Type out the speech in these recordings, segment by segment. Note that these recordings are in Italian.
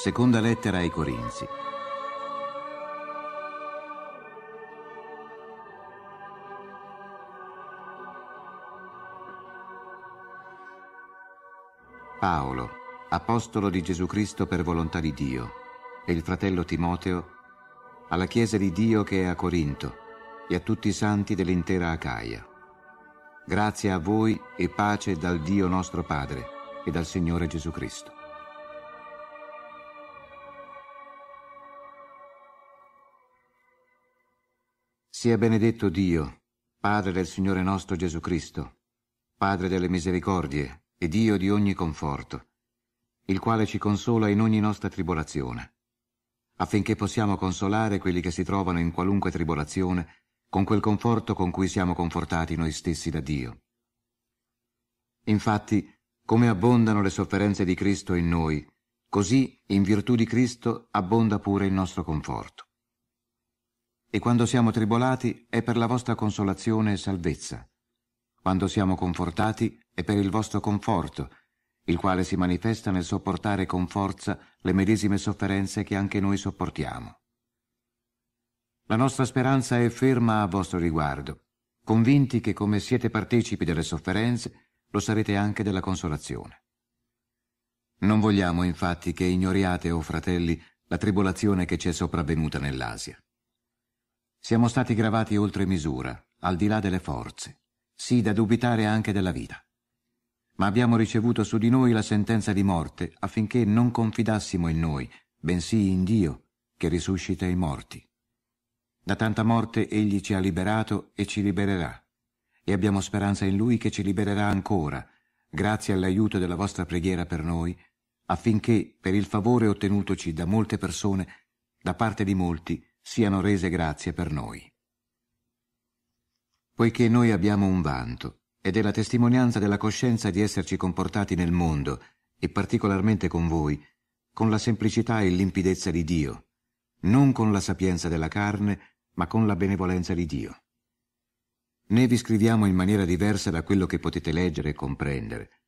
Seconda lettera ai Corinzi. Paolo, apostolo di Gesù Cristo per volontà di Dio, e il fratello Timoteo, alla Chiesa di Dio che è a Corinto, e a tutti i santi dell'intera Acaia. Grazie a voi e pace dal Dio nostro Padre e dal Signore Gesù Cristo. Sia benedetto Dio, Padre del Signore nostro Gesù Cristo, Padre delle misericordie e Dio di ogni conforto, il quale ci consola in ogni nostra tribolazione, affinché possiamo consolare quelli che si trovano in qualunque tribolazione con quel conforto con cui siamo confortati noi stessi da Dio. Infatti, come abbondano le sofferenze di Cristo in noi, così in virtù di Cristo abbonda pure il nostro conforto e quando siamo tribolati è per la vostra consolazione e salvezza. Quando siamo confortati è per il vostro conforto, il quale si manifesta nel sopportare con forza le medesime sofferenze che anche noi sopportiamo. La nostra speranza è ferma a vostro riguardo, convinti che come siete partecipi delle sofferenze, lo sarete anche della consolazione. Non vogliamo infatti che ignoriate, o oh fratelli, la tribolazione che ci è sopravvenuta nell'Asia. Siamo stati gravati oltre misura, al di là delle forze, sì da dubitare anche della vita. Ma abbiamo ricevuto su di noi la sentenza di morte affinché non confidassimo in noi, bensì in Dio, che risuscita i morti. Da tanta morte Egli ci ha liberato e ci libererà, e abbiamo speranza in Lui che ci libererà ancora, grazie all'aiuto della vostra preghiera per noi, affinché, per il favore ottenutoci da molte persone, da parte di molti, siano rese grazie per noi. Poiché noi abbiamo un vanto, ed è la testimonianza della coscienza di esserci comportati nel mondo, e particolarmente con voi, con la semplicità e limpidezza di Dio, non con la sapienza della carne, ma con la benevolenza di Dio. Né vi scriviamo in maniera diversa da quello che potete leggere e comprendere,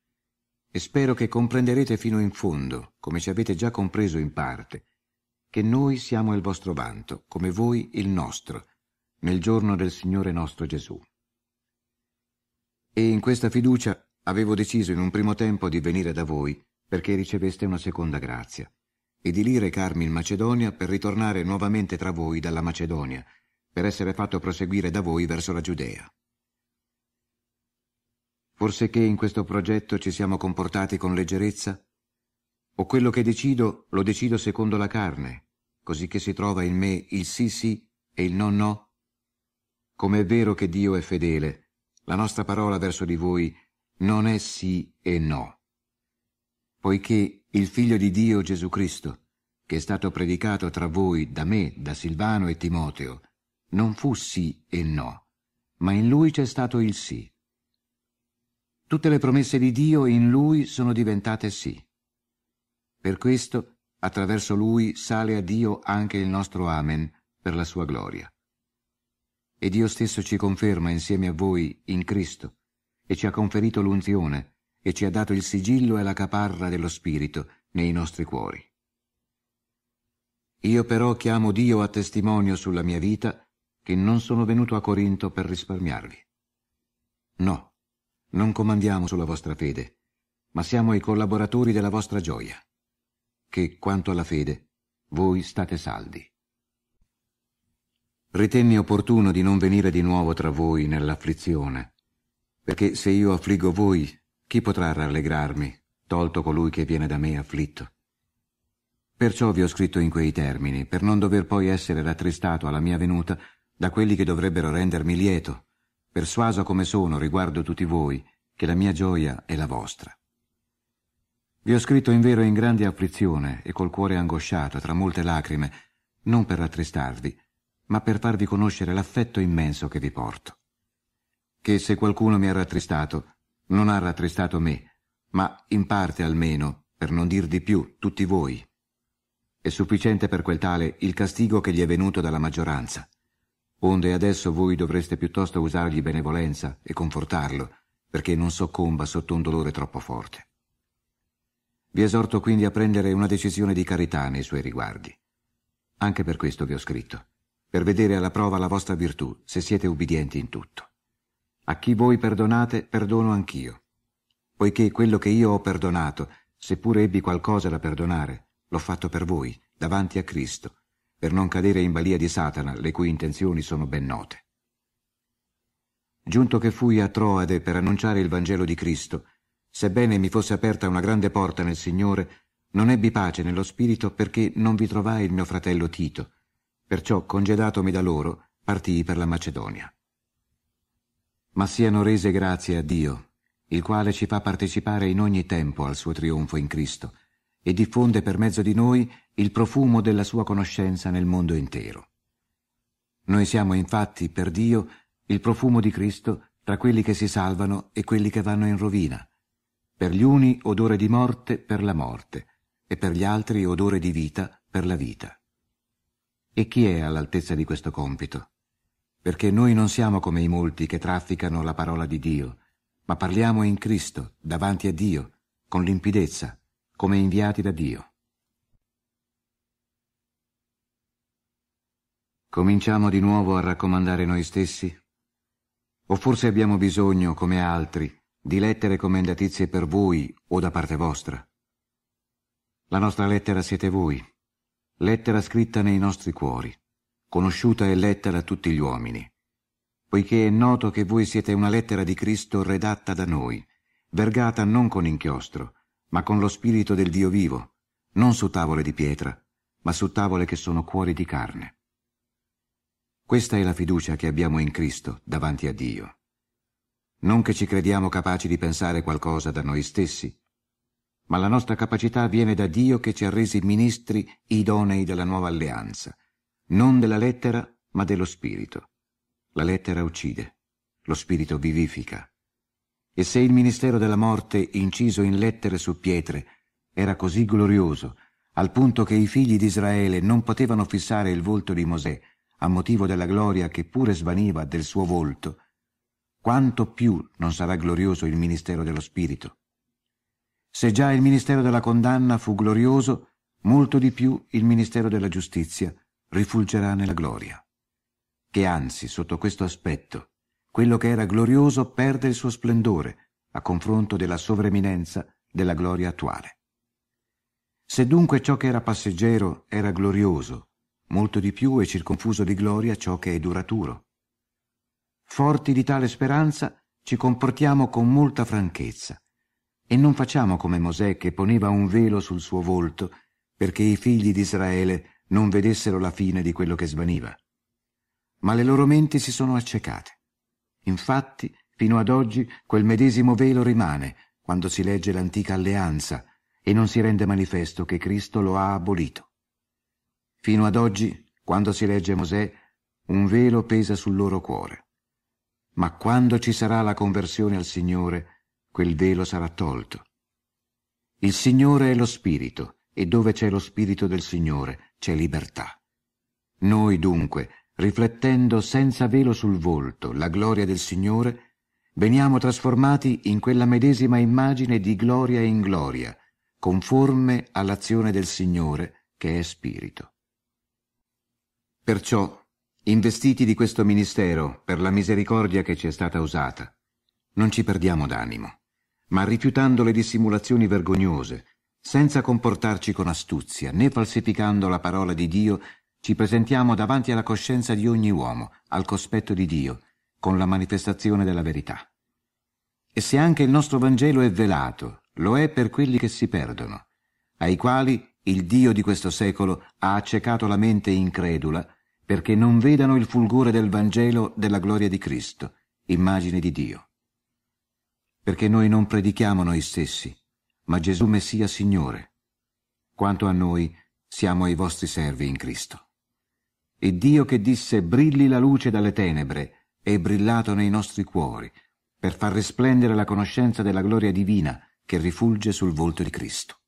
e spero che comprenderete fino in fondo, come ci avete già compreso in parte, che noi siamo il vostro vanto, come voi il nostro, nel giorno del Signore nostro Gesù. E in questa fiducia avevo deciso in un primo tempo di venire da voi, perché riceveste una seconda grazia, e di lì recarmi in Macedonia per ritornare nuovamente tra voi dalla Macedonia, per essere fatto proseguire da voi verso la Giudea. Forse che in questo progetto ci siamo comportati con leggerezza o quello che decido lo decido secondo la carne, così che si trova in me il sì sì e il no no? Come è vero che Dio è fedele, la nostra parola verso di voi non è sì e no. Poiché il Figlio di Dio Gesù Cristo, che è stato predicato tra voi da me, da Silvano e Timoteo, non fu sì e no, ma in lui c'è stato il sì. Tutte le promesse di Dio in lui sono diventate sì. Per questo, attraverso lui sale a Dio anche il nostro Amen per la sua gloria. E Dio stesso ci conferma insieme a voi in Cristo, e ci ha conferito l'unzione, e ci ha dato il sigillo e la caparra dello Spirito nei nostri cuori. Io però chiamo Dio a testimonio sulla mia vita che non sono venuto a Corinto per risparmiarvi. No, non comandiamo sulla vostra fede, ma siamo i collaboratori della vostra gioia che, quanto alla fede, voi state saldi. Ritenni opportuno di non venire di nuovo tra voi nell'afflizione, perché se io affliggo voi, chi potrà rallegrarmi, tolto colui che viene da me afflitto? Perciò vi ho scritto in quei termini, per non dover poi essere rattristato alla mia venuta da quelli che dovrebbero rendermi lieto, persuaso come sono riguardo tutti voi, che la mia gioia è la vostra. Vi ho scritto in vero in grande afflizione e col cuore angosciato tra molte lacrime, non per rattristarvi, ma per farvi conoscere l'affetto immenso che vi porto. Che se qualcuno mi ha rattristato, non ha rattristato me, ma in parte almeno, per non dir di più, tutti voi. È sufficiente per quel tale il castigo che gli è venuto dalla maggioranza, onde adesso voi dovreste piuttosto usargli benevolenza e confortarlo, perché non soccomba sotto un dolore troppo forte. Vi esorto quindi a prendere una decisione di carità nei suoi riguardi. Anche per questo vi ho scritto, per vedere alla prova la vostra virtù, se siete ubbidienti in tutto. A chi voi perdonate, perdono anch'io, poiché quello che io ho perdonato, seppure ebbi qualcosa da perdonare, l'ho fatto per voi, davanti a Cristo, per non cadere in balia di Satana, le cui intenzioni sono ben note. Giunto che fui a Troade per annunciare il Vangelo di Cristo, sebbene mi fosse aperta una grande porta nel Signore, non ebbi pace nello spirito perché non vi trovai il mio fratello Tito, perciò congedatomi da loro, partii per la Macedonia. Ma siano rese grazie a Dio, il quale ci fa partecipare in ogni tempo al suo trionfo in Cristo e diffonde per mezzo di noi il profumo della sua conoscenza nel mondo intero. Noi siamo infatti per Dio il profumo di Cristo tra quelli che si salvano e quelli che vanno in rovina, per gli uni odore di morte per la morte, e per gli altri odore di vita per la vita. E chi è all'altezza di questo compito? Perché noi non siamo come i molti che trafficano la parola di Dio, ma parliamo in Cristo, davanti a Dio, con limpidezza, come inviati da Dio. Cominciamo di nuovo a raccomandare noi stessi? O forse abbiamo bisogno, come altri, di lettere commendatizie per voi o da parte vostra? La nostra lettera siete voi, lettera scritta nei nostri cuori, conosciuta e letta da tutti gli uomini, poiché è noto che voi siete una lettera di Cristo redatta da noi, vergata non con inchiostro, ma con lo spirito del Dio vivo, non su tavole di pietra, ma su tavole che sono cuori di carne. Questa è la fiducia che abbiamo in Cristo davanti a Dio. Non che ci crediamo capaci di pensare qualcosa da noi stessi, ma la nostra capacità viene da Dio che ci ha resi ministri idonei della nuova alleanza, non della lettera, ma dello spirito. La lettera uccide, lo spirito vivifica. E se il ministero della morte, inciso in lettere su pietre, era così glorioso, al punto che i figli di Israele non potevano fissare il volto di Mosè, a motivo della gloria che pure svaniva del suo volto, quanto più non sarà glorioso il ministero dello Spirito. Se già il ministero della condanna fu glorioso, molto di più il ministero della giustizia rifulgerà nella gloria. Che anzi, sotto questo aspetto, quello che era glorioso perde il suo splendore a confronto della sovreminenza della gloria attuale. Se dunque ciò che era passeggero era glorioso, molto di più è circonfuso di gloria ciò che è duraturo. Forti di tale speranza, ci comportiamo con molta franchezza, e non facciamo come Mosè che poneva un velo sul suo volto perché i figli di Israele non vedessero la fine di quello che svaniva. Ma le loro menti si sono accecate. Infatti, fino ad oggi, quel medesimo velo rimane quando si legge l'antica alleanza e non si rende manifesto che Cristo lo ha abolito. Fino ad oggi, quando si legge Mosè, un velo pesa sul loro cuore. Ma quando ci sarà la conversione al Signore, quel velo sarà tolto. Il Signore è lo Spirito, e dove c'è lo Spirito del Signore c'è libertà. Noi dunque, riflettendo senza velo sul volto la gloria del Signore, veniamo trasformati in quella medesima immagine di gloria in gloria, conforme all'azione del Signore che è Spirito. Perciò, investiti di questo ministero per la misericordia che ci è stata usata, non ci perdiamo d'animo ma rifiutando le dissimulazioni vergognose, senza comportarci con astuzia, né falsificando la parola di Dio, ci presentiamo davanti alla coscienza di ogni uomo, al cospetto di Dio, con la manifestazione della verità. E se anche il nostro Vangelo è velato, lo è per quelli che si perdono, ai quali il Dio di questo secolo ha accecato la mente incredula, perché non vedano il fulgore del Vangelo della gloria di Cristo, immagine di Dio perché noi non predichiamo noi stessi, ma Gesù Messia Signore. Quanto a noi, siamo i vostri servi in Cristo. E Dio che disse brilli la luce dalle tenebre, è brillato nei nostri cuori, per far risplendere la conoscenza della gloria divina che rifulge sul volto di Cristo.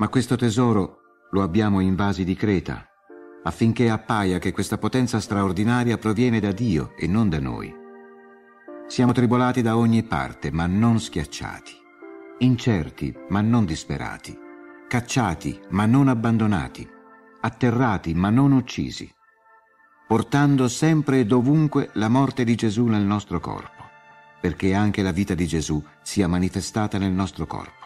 Ma questo tesoro lo abbiamo in vasi di creta, affinché appaia che questa potenza straordinaria proviene da Dio e non da noi. Siamo tribolati da ogni parte, ma non schiacciati, incerti, ma non disperati, cacciati, ma non abbandonati, atterrati, ma non uccisi, portando sempre e dovunque la morte di Gesù nel nostro corpo, perché anche la vita di Gesù sia manifestata nel nostro corpo.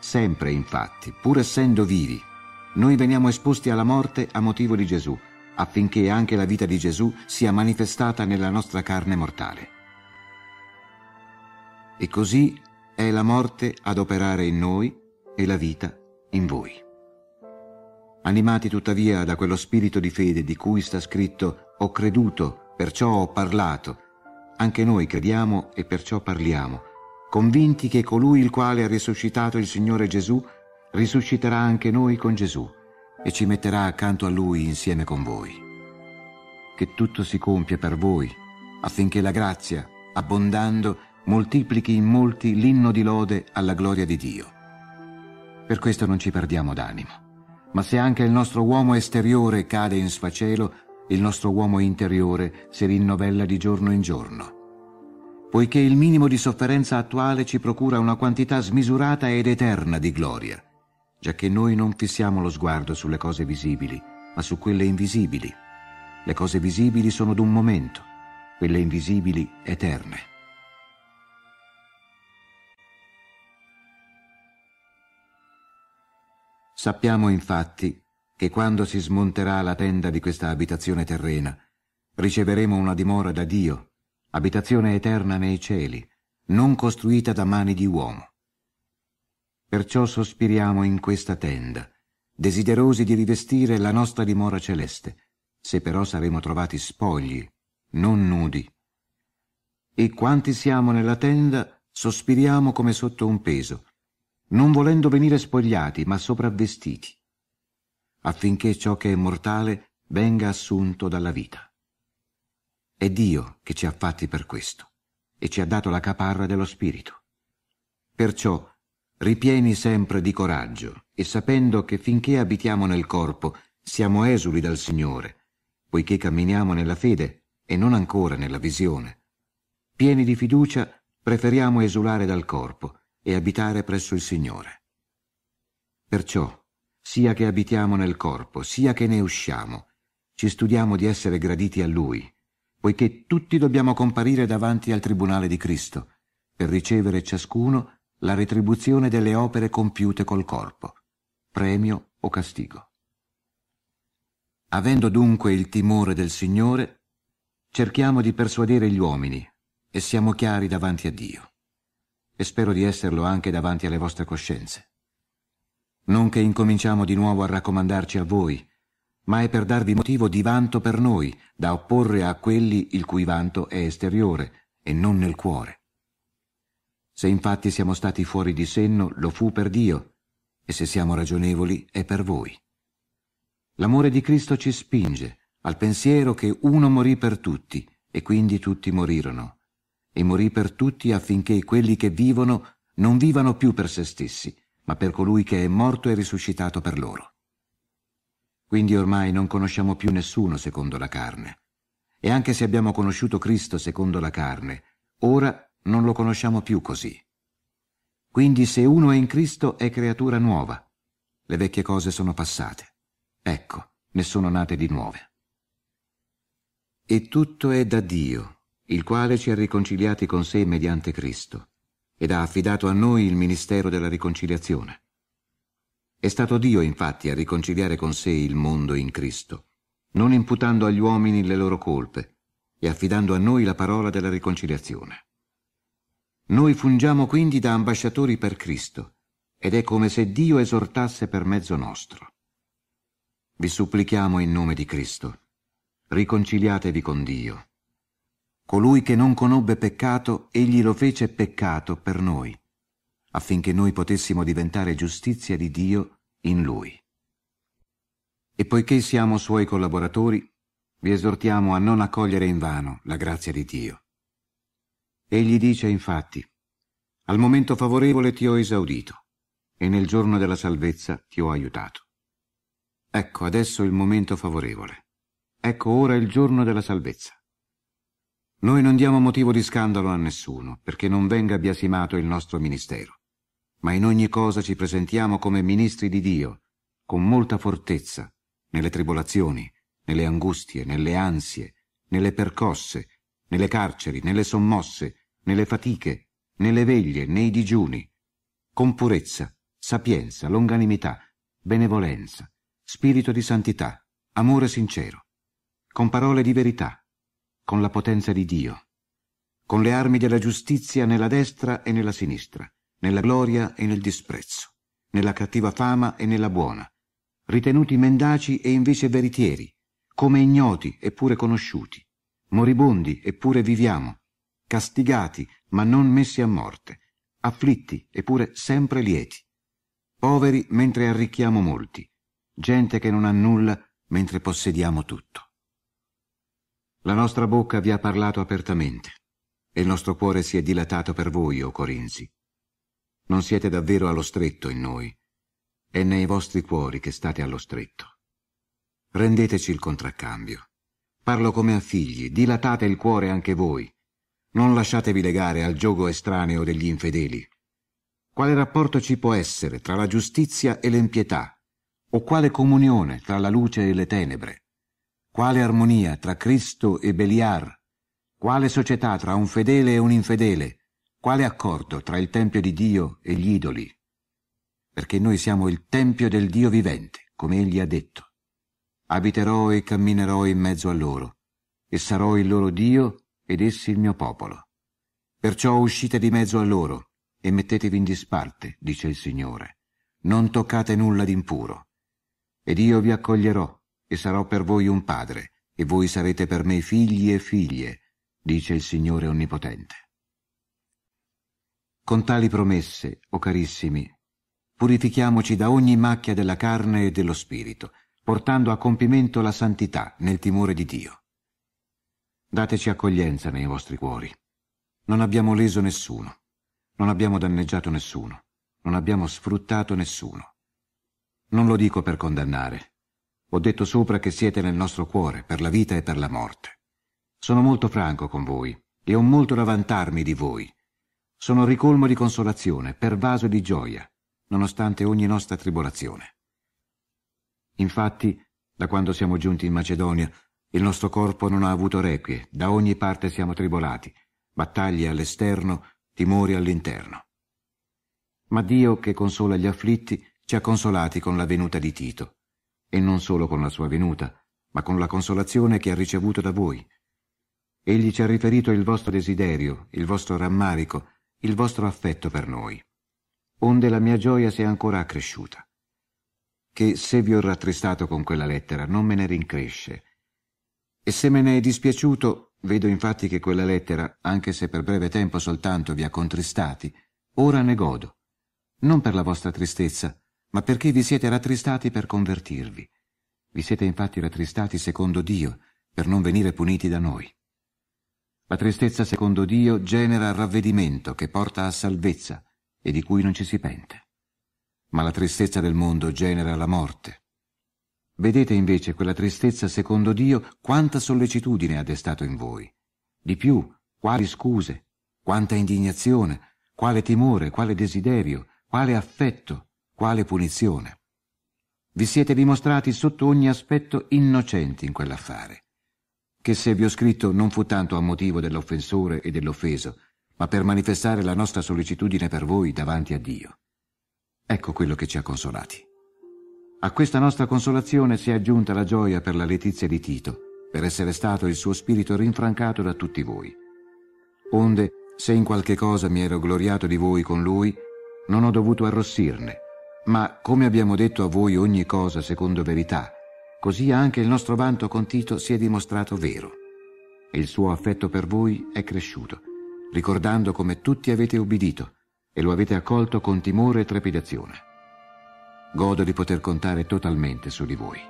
Sempre, infatti, pur essendo vivi, noi veniamo esposti alla morte a motivo di Gesù, affinché anche la vita di Gesù sia manifestata nella nostra carne mortale. E così è la morte ad operare in noi e la vita in voi. Animati tuttavia da quello spirito di fede di cui sta scritto ho creduto, perciò ho parlato, anche noi crediamo e perciò parliamo, convinti che colui il quale ha risuscitato il Signore Gesù risusciterà anche noi con Gesù e ci metterà accanto a Lui insieme con voi. Che tutto si compia per voi, affinché la grazia, abbondando, moltiplichi in molti l'inno di lode alla gloria di Dio. Per questo non ci perdiamo d'animo. Ma se anche il nostro uomo esteriore cade in sfacelo, il nostro uomo interiore si rinnovella di giorno in giorno. Poiché il minimo di sofferenza attuale ci procura una quantità smisurata ed eterna di gloria, giacché noi non fissiamo lo sguardo sulle cose visibili, ma su quelle invisibili. Le cose visibili sono d'un momento, quelle invisibili eterne. Sappiamo infatti che quando si smonterà la tenda di questa abitazione terrena, riceveremo una dimora da Dio, abitazione eterna nei cieli, non costruita da mani di uomo. Perciò sospiriamo in questa tenda, desiderosi di rivestire la nostra dimora celeste, se però saremo trovati spogli, non nudi. E quanti siamo nella tenda, sospiriamo come sotto un peso, non volendo venire spogliati, ma sopravvestiti, affinché ciò che è mortale venga assunto dalla vita. È Dio che ci ha fatti per questo e ci ha dato la caparra dello Spirito. Perciò ripieni sempre di coraggio e sapendo che finché abitiamo nel corpo siamo esuli dal Signore, poiché camminiamo nella fede e non ancora nella visione. Pieni di fiducia preferiamo esulare dal corpo e abitare presso il Signore. Perciò, sia che abitiamo nel corpo, sia che ne usciamo, ci studiamo di essere graditi a Lui, poiché tutti dobbiamo comparire davanti al Tribunale di Cristo, per ricevere ciascuno la retribuzione delle opere compiute col corpo, premio o castigo. Avendo dunque il timore del Signore, cerchiamo di persuadere gli uomini e siamo chiari davanti a Dio e spero di esserlo anche davanti alle vostre coscienze. Non che incominciamo di nuovo a raccomandarci a voi, ma è per darvi motivo di vanto per noi, da opporre a quelli il cui vanto è esteriore e non nel cuore. Se infatti siamo stati fuori di senno, lo fu per Dio, e se siamo ragionevoli è per voi. L'amore di Cristo ci spinge al pensiero che uno morì per tutti, e quindi tutti morirono e morì per tutti affinché quelli che vivono non vivano più per se stessi, ma per colui che è morto e risuscitato per loro. Quindi ormai non conosciamo più nessuno secondo la carne. E anche se abbiamo conosciuto Cristo secondo la carne, ora non lo conosciamo più così. Quindi se uno è in Cristo è creatura nuova. Le vecchie cose sono passate. Ecco, ne sono nate di nuove. E tutto è da Dio, il quale ci ha riconciliati con sé mediante Cristo ed ha affidato a noi il ministero della riconciliazione. È stato Dio infatti a riconciliare con sé il mondo in Cristo, non imputando agli uomini le loro colpe e affidando a noi la parola della riconciliazione. Noi fungiamo quindi da ambasciatori per Cristo ed è come se Dio esortasse per mezzo nostro. Vi supplichiamo in nome di Cristo, riconciliatevi con Dio Colui che non conobbe peccato, egli lo fece peccato per noi, affinché noi potessimo diventare giustizia di Dio in Lui. E poiché siamo Suoi collaboratori, vi esortiamo a non accogliere in vano la grazia di Dio. Egli dice infatti, al momento favorevole ti ho esaudito, e nel giorno della salvezza ti ho aiutato. Ecco adesso il momento favorevole. Ecco ora il giorno della salvezza. Noi non diamo motivo di scandalo a nessuno, perché non venga biasimato il nostro ministero, ma in ogni cosa ci presentiamo come ministri di Dio, con molta fortezza, nelle tribolazioni, nelle angustie, nelle ansie, nelle percosse, nelle carceri, nelle sommosse, nelle fatiche, nelle veglie, nei digiuni, con purezza, sapienza, longanimità, benevolenza, spirito di santità, amore sincero, con parole di verità, con la potenza di Dio, con le armi della giustizia nella destra e nella sinistra, nella gloria e nel disprezzo, nella cattiva fama e nella buona, ritenuti mendaci e invece veritieri, come ignoti eppure conosciuti, moribondi eppure viviamo, castigati ma non messi a morte, afflitti eppure sempre lieti, poveri mentre arricchiamo molti, gente che non ha nulla mentre possediamo tutto. La nostra bocca vi ha parlato apertamente e il nostro cuore si è dilatato per voi, o Corinzi. Non siete davvero allo stretto in noi, è nei vostri cuori che state allo stretto. Rendeteci il contraccambio. Parlo come a figli, dilatate il cuore anche voi. Non lasciatevi legare al gioco estraneo degli infedeli. Quale rapporto ci può essere tra la giustizia e l'empietà? O quale comunione tra la luce e le tenebre? Quale armonia tra Cristo e Beliar? Quale società tra un fedele e un infedele? Quale accordo tra il Tempio di Dio e gli idoli? Perché noi siamo il Tempio del Dio vivente, come egli ha detto. Abiterò e camminerò in mezzo a loro, e sarò il loro Dio ed essi il mio popolo. Perciò uscite di mezzo a loro e mettetevi in disparte, dice il Signore. Non toccate nulla d'impuro. Ed io vi accoglierò e sarò per voi un padre, e voi sarete per me figli e figlie, dice il Signore Onnipotente. Con tali promesse, o oh carissimi, purifichiamoci da ogni macchia della carne e dello spirito, portando a compimento la santità nel timore di Dio. Dateci accoglienza nei vostri cuori. Non abbiamo leso nessuno, non abbiamo danneggiato nessuno, non abbiamo sfruttato nessuno. Non lo dico per condannare, ho detto sopra che siete nel nostro cuore, per la vita e per la morte. Sono molto franco con voi e ho molto da vantarmi di voi. Sono ricolmo di consolazione, pervaso di gioia, nonostante ogni nostra tribolazione. Infatti, da quando siamo giunti in Macedonia, il nostro corpo non ha avuto requie, da ogni parte siamo tribolati, battaglie all'esterno, timori all'interno. Ma Dio, che consola gli afflitti, ci ha consolati con la venuta di Tito e non solo con la sua venuta, ma con la consolazione che ha ricevuto da voi. Egli ci ha riferito il vostro desiderio, il vostro rammarico, il vostro affetto per noi, onde la mia gioia sia ancora accresciuta. Che se vi ho rattristato con quella lettera non me ne rincresce, e se me ne è dispiaciuto, vedo infatti che quella lettera, anche se per breve tempo soltanto vi ha contristati, ora ne godo, non per la vostra tristezza, ma perché vi siete rattristati per convertirvi. Vi siete infatti rattristati secondo Dio, per non venire puniti da noi. La tristezza secondo Dio genera ravvedimento che porta a salvezza e di cui non ci si pente. Ma la tristezza del mondo genera la morte. Vedete invece quella tristezza secondo Dio quanta sollecitudine ha destato in voi. Di più, quali scuse, quanta indignazione, quale timore, quale desiderio, quale affetto, quale punizione? Vi siete dimostrati sotto ogni aspetto innocenti in quell'affare, che se vi ho scritto non fu tanto a motivo dell'offensore e dell'offeso, ma per manifestare la nostra sollecitudine per voi davanti a Dio. Ecco quello che ci ha consolati. A questa nostra consolazione si è aggiunta la gioia per la letizia di Tito, per essere stato il suo spirito rinfrancato da tutti voi. Onde, se in qualche cosa mi ero gloriato di voi con lui, non ho dovuto arrossirne, ma come abbiamo detto a voi ogni cosa secondo verità, così anche il nostro vanto con Tito si è dimostrato vero. Il suo affetto per voi è cresciuto, ricordando come tutti avete obbedito e lo avete accolto con timore e trepidazione. Godo di poter contare totalmente su di voi.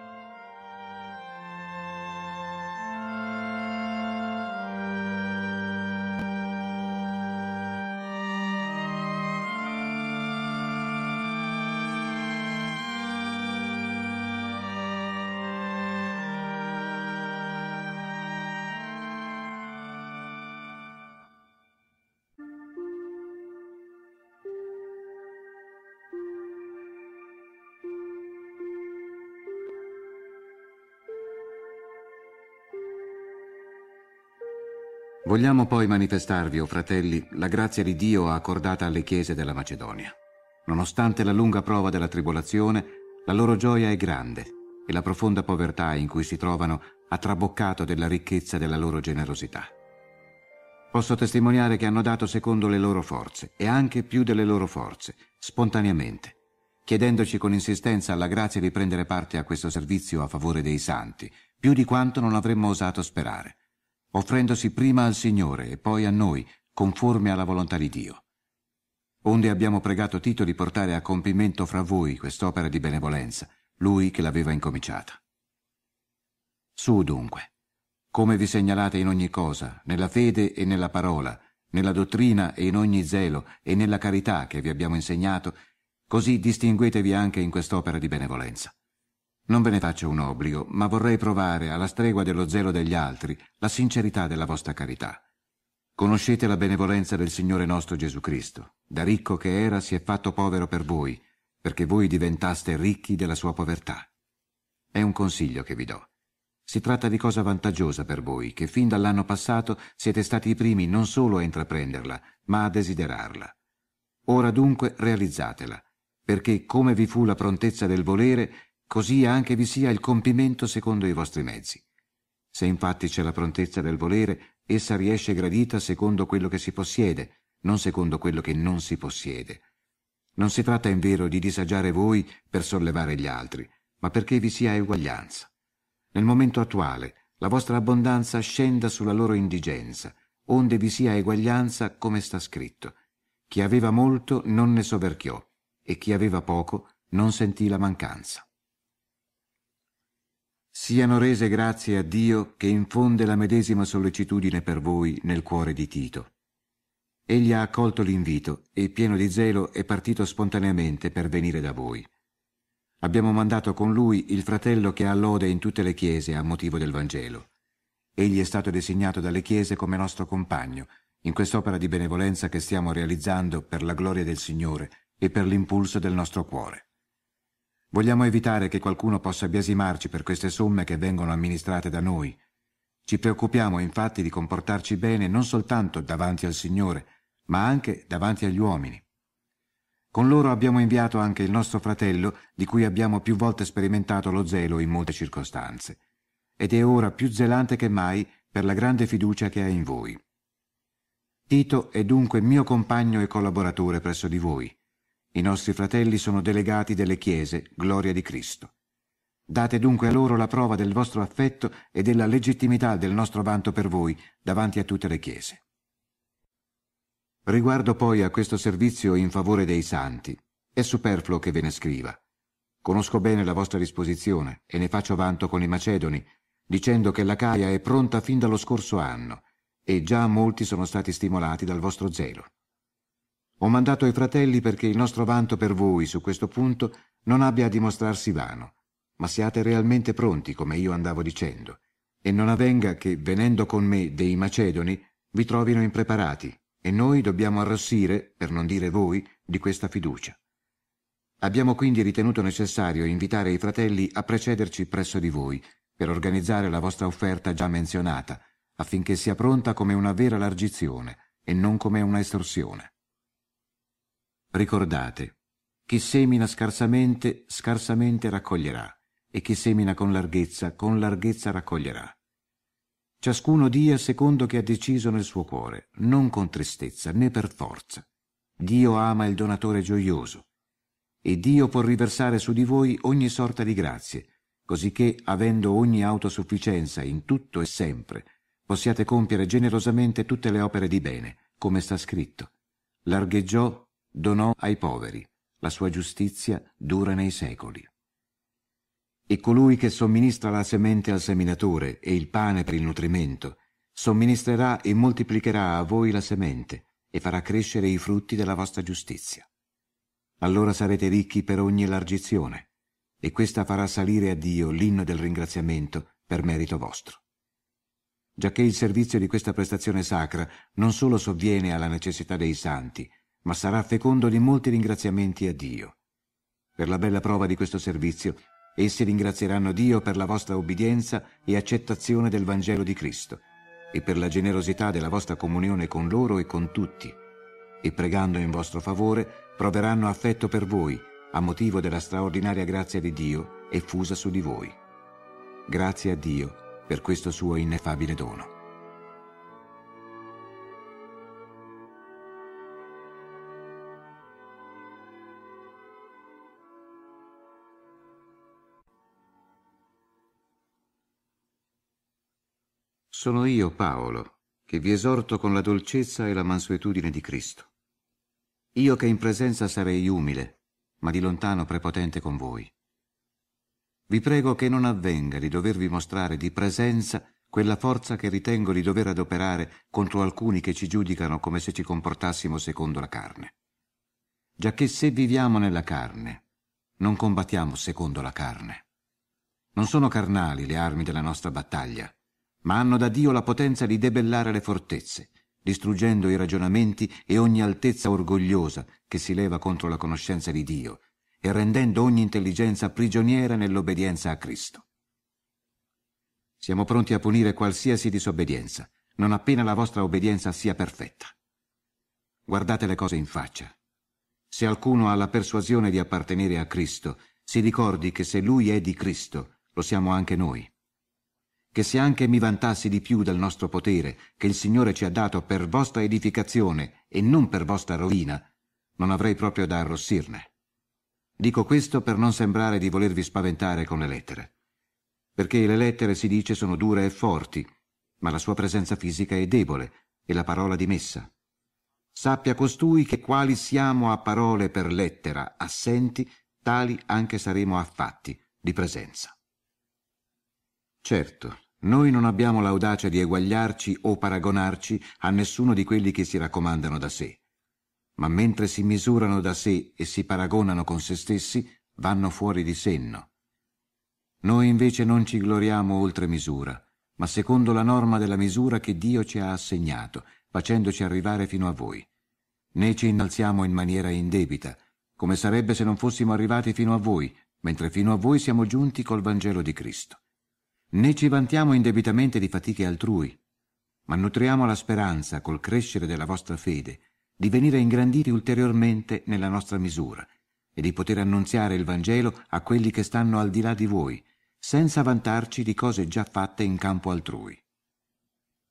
Vogliamo poi manifestarvi, o oh fratelli, la grazia di Dio accordata alle chiese della Macedonia. Nonostante la lunga prova della tribolazione, la loro gioia è grande e la profonda povertà in cui si trovano ha traboccato della ricchezza della loro generosità. Posso testimoniare che hanno dato secondo le loro forze e anche più delle loro forze, spontaneamente, chiedendoci con insistenza la grazia di prendere parte a questo servizio a favore dei santi, più di quanto non avremmo osato sperare, offrendosi prima al Signore e poi a noi, conforme alla volontà di Dio. Onde abbiamo pregato Tito di portare a compimento fra voi quest'opera di benevolenza, lui che l'aveva incominciata. Su dunque, come vi segnalate in ogni cosa, nella fede e nella parola, nella dottrina e in ogni zelo e nella carità che vi abbiamo insegnato, così distinguetevi anche in quest'opera di benevolenza. Non ve ne faccio un obbligo, ma vorrei provare, alla stregua dello zelo degli altri, la sincerità della vostra carità. Conoscete la benevolenza del Signore nostro Gesù Cristo. Da ricco che era si è fatto povero per voi, perché voi diventaste ricchi della sua povertà. È un consiglio che vi do. Si tratta di cosa vantaggiosa per voi, che fin dall'anno passato siete stati i primi non solo a intraprenderla, ma a desiderarla. Ora dunque realizzatela, perché come vi fu la prontezza del volere, così anche vi sia il compimento secondo i vostri mezzi. Se infatti c'è la prontezza del volere, essa riesce gradita secondo quello che si possiede, non secondo quello che non si possiede. Non si tratta in vero di disagiare voi per sollevare gli altri, ma perché vi sia eguaglianza. Nel momento attuale la vostra abbondanza scenda sulla loro indigenza, onde vi sia eguaglianza come sta scritto. Chi aveva molto non ne soverchiò, e chi aveva poco non sentì la mancanza. Siano rese grazie a Dio che infonde la medesima sollecitudine per voi nel cuore di Tito. Egli ha accolto l'invito e, pieno di zelo, è partito spontaneamente per venire da voi. Abbiamo mandato con lui il fratello che ha lode in tutte le chiese a motivo del Vangelo. Egli è stato designato dalle chiese come nostro compagno in quest'opera di benevolenza che stiamo realizzando per la gloria del Signore e per l'impulso del nostro cuore. Vogliamo evitare che qualcuno possa biasimarci per queste somme che vengono amministrate da noi. Ci preoccupiamo infatti di comportarci bene non soltanto davanti al Signore, ma anche davanti agli uomini. Con loro abbiamo inviato anche il nostro fratello, di cui abbiamo più volte sperimentato lo zelo in molte circostanze, ed è ora più zelante che mai per la grande fiducia che ha in voi. Tito è dunque mio compagno e collaboratore presso di voi. I nostri fratelli sono delegati delle chiese, gloria di Cristo. Date dunque a loro la prova del vostro affetto e della legittimità del nostro vanto per voi davanti a tutte le chiese. Riguardo poi a questo servizio in favore dei santi, è superfluo che ve ne scriva. Conosco bene la vostra disposizione e ne faccio vanto con i macedoni, dicendo che la Caia è pronta fin dallo scorso anno e già molti sono stati stimolati dal vostro zelo. Ho mandato ai fratelli perché il nostro vanto per voi su questo punto non abbia a dimostrarsi vano, ma siate realmente pronti, come io andavo dicendo, e non avvenga che, venendo con me dei macedoni, vi trovino impreparati e noi dobbiamo arrossire, per non dire voi, di questa fiducia. Abbiamo quindi ritenuto necessario invitare i fratelli a precederci presso di voi per organizzare la vostra offerta già menzionata, affinché sia pronta come una vera largizione e non come una estorsione. Ricordate, chi semina scarsamente, scarsamente raccoglierà, e chi semina con larghezza, con larghezza raccoglierà. Ciascuno dia secondo che ha deciso nel suo cuore, non con tristezza né per forza. Dio ama il donatore gioioso. E Dio può riversare su di voi ogni sorta di grazie, cosicché, avendo ogni autosufficienza in tutto e sempre, possiate compiere generosamente tutte le opere di bene, come sta scritto. Largheggiò, donò ai poveri, la sua giustizia dura nei secoli. E colui che somministra la semente al seminatore e il pane per il nutrimento, somministrerà e moltiplicherà a voi la semente e farà crescere i frutti della vostra giustizia. Allora sarete ricchi per ogni elargizione, e questa farà salire a Dio l'inno del ringraziamento per merito vostro. Giacché il servizio di questa prestazione sacra non solo sovviene alla necessità dei santi, ma sarà fecondo di molti ringraziamenti a Dio. Per la bella prova di questo servizio Essi ringrazieranno Dio per la vostra obbedienza e accettazione del Vangelo di Cristo, e per la generosità della vostra comunione con loro e con tutti, e pregando in vostro favore proveranno affetto per voi a motivo della straordinaria grazia di Dio effusa su di voi. Grazie a Dio per questo suo ineffabile dono. Sono io, Paolo, che vi esorto con la dolcezza e la mansuetudine di Cristo. Io che in presenza sarei umile, ma di lontano prepotente con voi. Vi prego che non avvenga di dovervi mostrare di presenza quella forza che ritengo di dover adoperare contro alcuni che ci giudicano come se ci comportassimo secondo la carne. Giacché se viviamo nella carne, non combattiamo secondo la carne. Non sono carnali le armi della nostra battaglia, ma hanno da Dio la potenza di debellare le fortezze, distruggendo i ragionamenti e ogni altezza orgogliosa che si leva contro la conoscenza di Dio e rendendo ogni intelligenza prigioniera nell'obbedienza a Cristo. Siamo pronti a punire qualsiasi disobbedienza, non appena la vostra obbedienza sia perfetta. Guardate le cose in faccia. Se qualcuno ha la persuasione di appartenere a Cristo, si ricordi che se Lui è di Cristo, lo siamo anche noi che se anche mi vantassi di più del nostro potere che il Signore ci ha dato per vostra edificazione e non per vostra rovina, non avrei proprio da arrossirne. Dico questo per non sembrare di volervi spaventare con le lettere, perché le lettere si dice sono dure e forti, ma la sua presenza fisica è debole e la parola dimessa. Sappia costui che quali siamo a parole per lettera assenti, tali anche saremo a fatti di presenza. Certo, noi non abbiamo l'audacia di eguagliarci o paragonarci a nessuno di quelli che si raccomandano da sé. Ma mentre si misurano da sé e si paragonano con se stessi, vanno fuori di senno. Noi invece non ci gloriamo oltre misura, ma secondo la norma della misura che Dio ci ha assegnato, facendoci arrivare fino a voi. Né ci innalziamo in maniera indebita, come sarebbe se non fossimo arrivati fino a voi, mentre fino a voi siamo giunti col Vangelo di Cristo né ci vantiamo indebitamente di fatiche altrui, ma nutriamo la speranza, col crescere della vostra fede, di venire ingranditi ulteriormente nella nostra misura e di poter annunziare il Vangelo a quelli che stanno al di là di voi, senza vantarci di cose già fatte in campo altrui.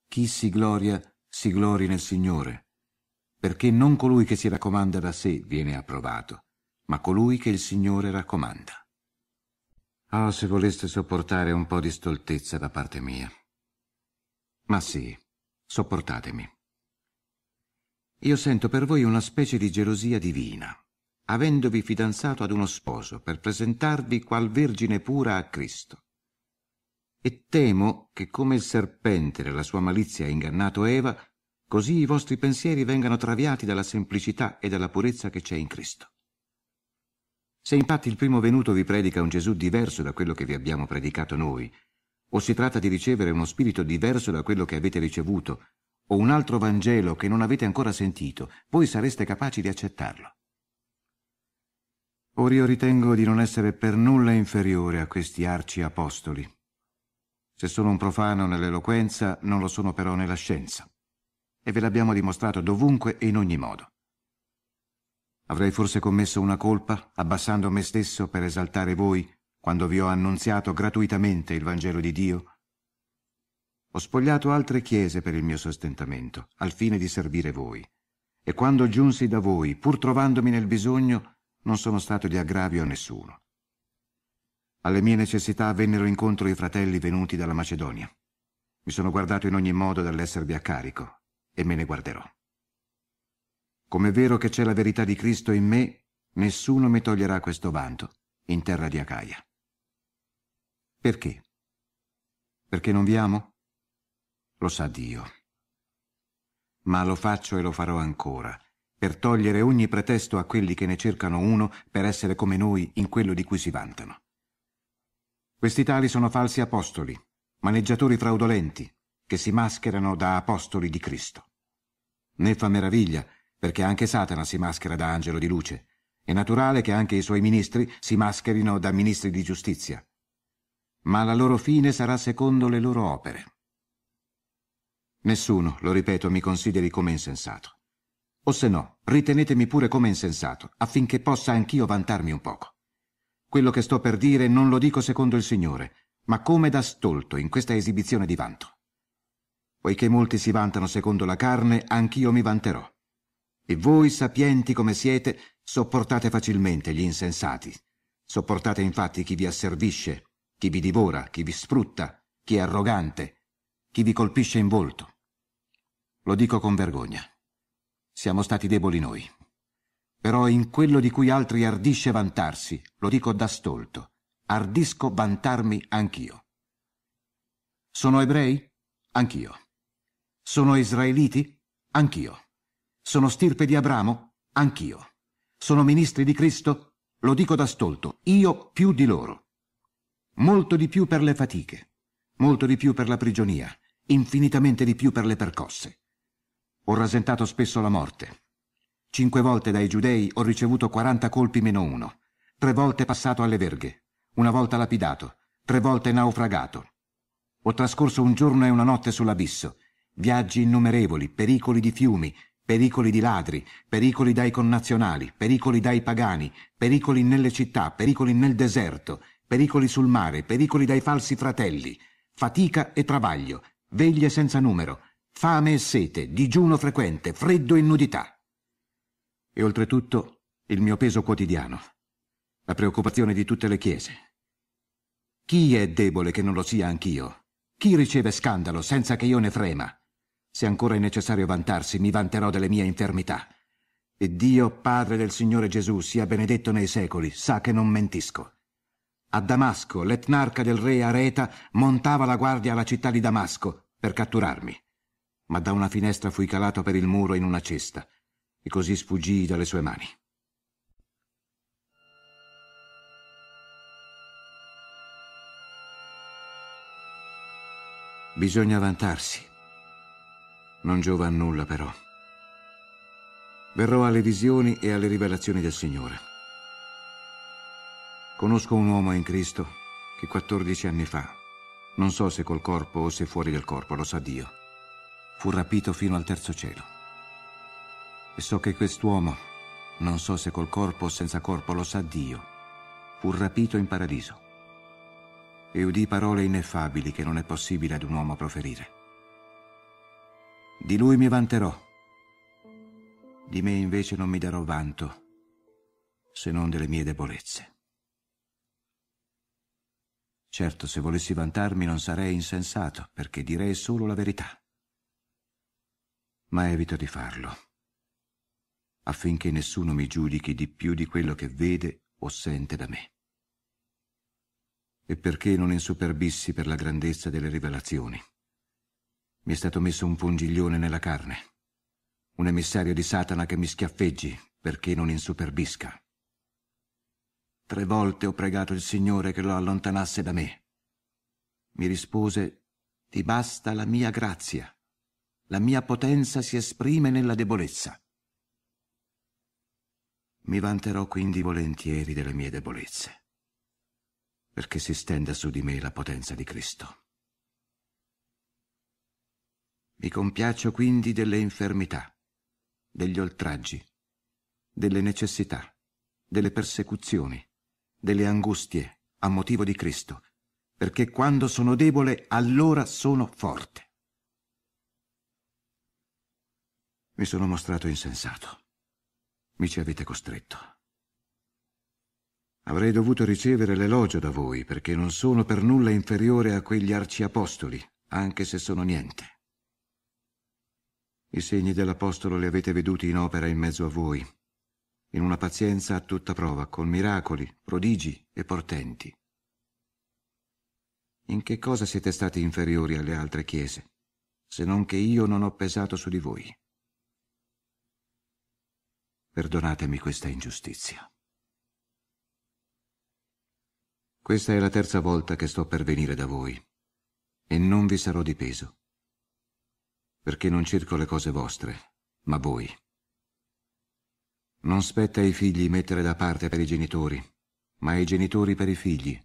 Chi si gloria, si glori nel Signore, perché non colui che si raccomanda da sé viene approvato, ma colui che il Signore raccomanda. Oh, se voleste sopportare un po' di stoltezza da parte mia. Ma sì, sopportatemi. Io sento per voi una specie di gelosia divina, avendovi fidanzato ad uno sposo per presentarvi qual vergine pura a Cristo. E temo che come il serpente nella sua malizia ha ingannato Eva, così i vostri pensieri vengano traviati dalla semplicità e dalla purezza che c'è in Cristo. Se infatti il primo venuto vi predica un Gesù diverso da quello che vi abbiamo predicato noi, o si tratta di ricevere uno spirito diverso da quello che avete ricevuto, o un altro Vangelo che non avete ancora sentito, voi sareste capaci di accettarlo. Ora io ritengo di non essere per nulla inferiore a questi arci apostoli. Se sono un profano nell'eloquenza, non lo sono però nella scienza. E ve l'abbiamo dimostrato dovunque e in ogni modo. Avrei forse commesso una colpa, abbassando me stesso per esaltare voi, quando vi ho annunziato gratuitamente il Vangelo di Dio? Ho spogliato altre chiese per il mio sostentamento, al fine di servire voi. E quando giunsi da voi, pur trovandomi nel bisogno, non sono stato di aggravio a nessuno. Alle mie necessità vennero incontro i fratelli venuti dalla Macedonia. Mi sono guardato in ogni modo dall'esservi a carico, e me ne guarderò. Come è vero che c'è la verità di Cristo in me, nessuno mi toglierà questo vanto in terra di Acaia. Perché? Perché non vi amo? Lo sa Dio. Ma lo faccio e lo farò ancora, per togliere ogni pretesto a quelli che ne cercano uno per essere come noi in quello di cui si vantano. Questi tali sono falsi apostoli, maneggiatori fraudolenti, che si mascherano da apostoli di Cristo. Ne fa meraviglia perché anche Satana si maschera da angelo di luce. È naturale che anche i suoi ministri si mascherino da ministri di giustizia. Ma la loro fine sarà secondo le loro opere. Nessuno, lo ripeto, mi consideri come insensato. O se no, ritenetemi pure come insensato, affinché possa anch'io vantarmi un poco. Quello che sto per dire non lo dico secondo il Signore, ma come da stolto in questa esibizione di vanto. Poiché molti si vantano secondo la carne, anch'io mi vanterò. E voi, sapienti come siete, sopportate facilmente gli insensati. Sopportate infatti chi vi asservisce, chi vi divora, chi vi sfrutta, chi è arrogante, chi vi colpisce in volto. Lo dico con vergogna. Siamo stati deboli noi. Però in quello di cui altri ardisce vantarsi, lo dico da stolto, ardisco vantarmi anch'io. Sono ebrei? Anch'io. Sono israeliti? Anch'io. Sono stirpe di Abramo? Anch'io. Sono ministri di Cristo? Lo dico da stolto, io più di loro. Molto di più per le fatiche, molto di più per la prigionia, infinitamente di più per le percosse. Ho rasentato spesso la morte, Cinque volte dai giudei ho ricevuto quaranta colpi meno uno. Tre volte passato alle verghe. Una volta lapidato. Tre volte naufragato. Ho trascorso un giorno e una notte sull'abisso. Viaggi innumerevoli, pericoli di fiumi, pericoli di ladri, pericoli dai connazionali, pericoli dai pagani, pericoli nelle città, pericoli nel deserto, pericoli sul mare, pericoli dai falsi fratelli, fatica e travaglio, veglie senza numero, fame e sete, digiuno frequente, freddo e nudità e oltretutto il mio peso quotidiano, la preoccupazione di tutte le chiese. Chi è debole che non lo sia anch'io? Chi riceve scandalo senza che io ne frema? Se ancora è necessario vantarsi, mi vanterò delle mie infermità. E Dio, Padre del Signore Gesù, sia benedetto nei secoli, sa che non mentisco. A Damasco, l'etnarca del re Areta montava la guardia alla città di Damasco per catturarmi. Ma da una finestra fui calato per il muro in una cesta e così sfuggii dalle sue mani. Bisogna vantarsi. Non giova a nulla, però. Verrò alle visioni e alle rivelazioni del Signore. Conosco un uomo in Cristo che 14 anni fa, non so se col corpo o se fuori del corpo, lo sa Dio, fu rapito fino al terzo cielo. E so che quest'uomo, non so se col corpo o senza corpo, lo sa Dio, fu rapito in paradiso. E udì parole ineffabili che non è possibile ad un uomo proferire. Di lui mi vanterò. Di me invece non mi darò vanto, se non delle mie debolezze. Certo, se volessi vantarmi non sarei insensato, perché direi solo la verità. Ma evito di farlo affinché nessuno mi giudichi di più di quello che vede o sente da me. E perché non insuperbissi per la grandezza delle rivelazioni? Mi è stato messo un pungiglione nella carne, un emissario di Satana che mi schiaffeggi perché non insuperbisca. Tre volte ho pregato il Signore che lo allontanasse da me. Mi rispose, ti basta la mia grazia, la mia potenza si esprime nella debolezza. Mi vanterò quindi volentieri delle mie debolezze, perché si stenda su di me la potenza di Cristo. Mi compiaccio quindi delle infermità, degli oltraggi, delle necessità, delle persecuzioni, delle angustie a motivo di Cristo, perché quando sono debole allora sono forte. Mi sono mostrato insensato mi ci avete costretto. Avrei dovuto ricevere l'elogio da voi, perché non sono per nulla inferiore a quegli arciapostoli, anche se sono niente. I segni dell'Apostolo li avete veduti in opera in mezzo a voi, in una pazienza a tutta prova, con miracoli, prodigi e portenti. In che cosa siete stati inferiori alle altre chiese, se non che io non ho pesato su di voi? Perdonatemi questa ingiustizia. Questa è la terza volta che sto per venire da voi, e non vi sarò di peso, perché non cerco le cose vostre, ma voi. Non spetta ai figli mettere da parte per i genitori, ma ai genitori per i figli.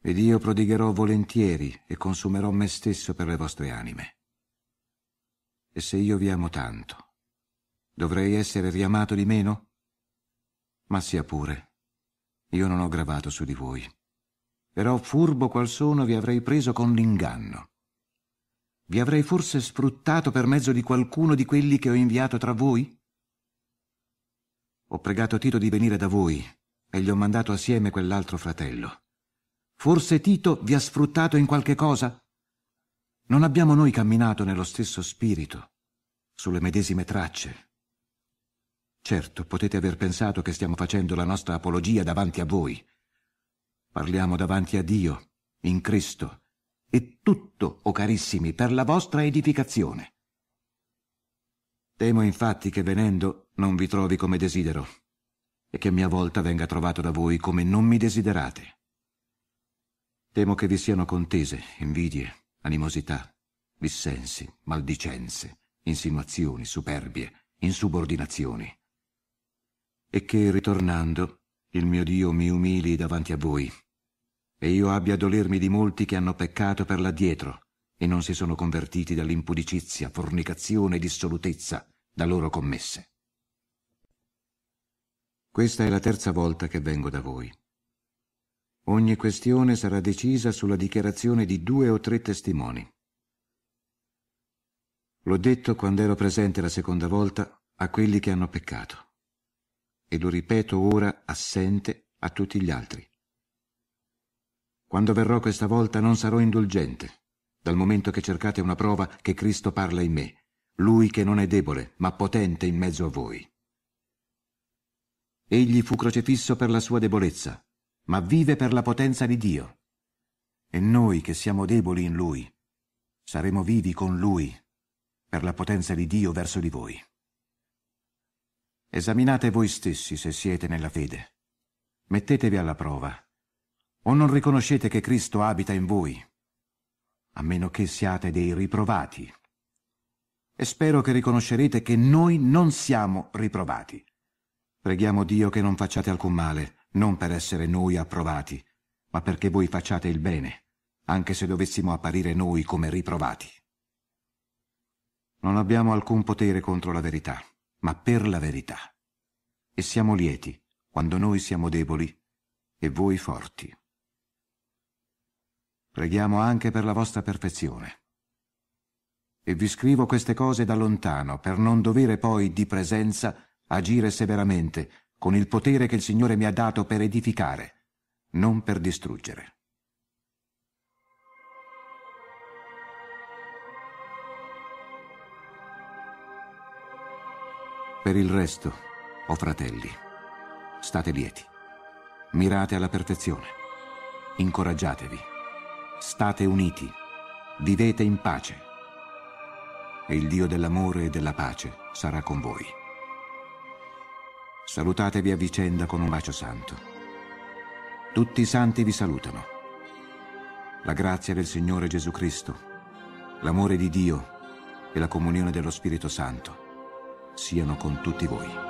Ed io prodigherò volentieri e consumerò me stesso per le vostre anime. E se io vi amo tanto, dovrei essere riamato di meno? Ma sia pure, io non ho gravato su di voi. Però furbo qual sono vi avrei preso con l'inganno. Vi avrei forse sfruttato per mezzo di qualcuno di quelli che ho inviato tra voi? Ho pregato Tito di venire da voi e gli ho mandato assieme quell'altro fratello. Forse Tito vi ha sfruttato in qualche cosa? Non abbiamo noi camminato nello stesso spirito, sulle medesime tracce. Certo, potete aver pensato che stiamo facendo la nostra apologia davanti a voi. Parliamo davanti a Dio, in Cristo, e tutto, o oh carissimi, per la vostra edificazione. Temo infatti che venendo non vi trovi come desidero e che mia volta venga trovato da voi come non mi desiderate. Temo che vi siano contese, invidie, animosità, dissensi, maldicenze, insinuazioni, superbie, insubordinazioni. E che, ritornando, il mio Dio mi umili davanti a voi, e io abbia a dolermi di molti che hanno peccato per l'addietro e non si sono convertiti dall'impudicizia, fornicazione e dissolutezza da loro commesse. Questa è la terza volta che vengo da voi. Ogni questione sarà decisa sulla dichiarazione di due o tre testimoni. L'ho detto quando ero presente la seconda volta a quelli che hanno peccato e lo ripeto ora assente a tutti gli altri. Quando verrò questa volta non sarò indulgente, dal momento che cercate una prova che Cristo parla in me, lui che non è debole, ma potente in mezzo a voi. Egli fu crocefisso per la sua debolezza, ma vive per la potenza di Dio. E noi che siamo deboli in Lui, saremo vivi con Lui per la potenza di Dio verso di voi. Esaminate voi stessi se siete nella fede. Mettetevi alla prova. O non riconoscete che Cristo abita in voi, a meno che siate dei riprovati. E spero che riconoscerete che noi non siamo riprovati. Preghiamo Dio che non facciate alcun male, non per essere noi approvati, ma perché voi facciate il bene, anche se dovessimo apparire noi come riprovati. Non abbiamo alcun potere contro la verità, ma per la verità. E siamo lieti quando noi siamo deboli e voi forti. Preghiamo anche per la vostra perfezione. E vi scrivo queste cose da lontano per non dovere poi di presenza agire severamente con il potere che il Signore mi ha dato per edificare, non per distruggere. Per il resto, o oh fratelli, state lieti, mirate alla perfezione, incoraggiatevi, state uniti, vivete in pace e il Dio dell'amore e della pace sarà con voi. Salutatevi a vicenda con un bacio santo. Tutti i santi vi salutano. La grazia del Signore Gesù Cristo, l'amore di Dio e la comunione dello Spirito Santo siano con tutti voi.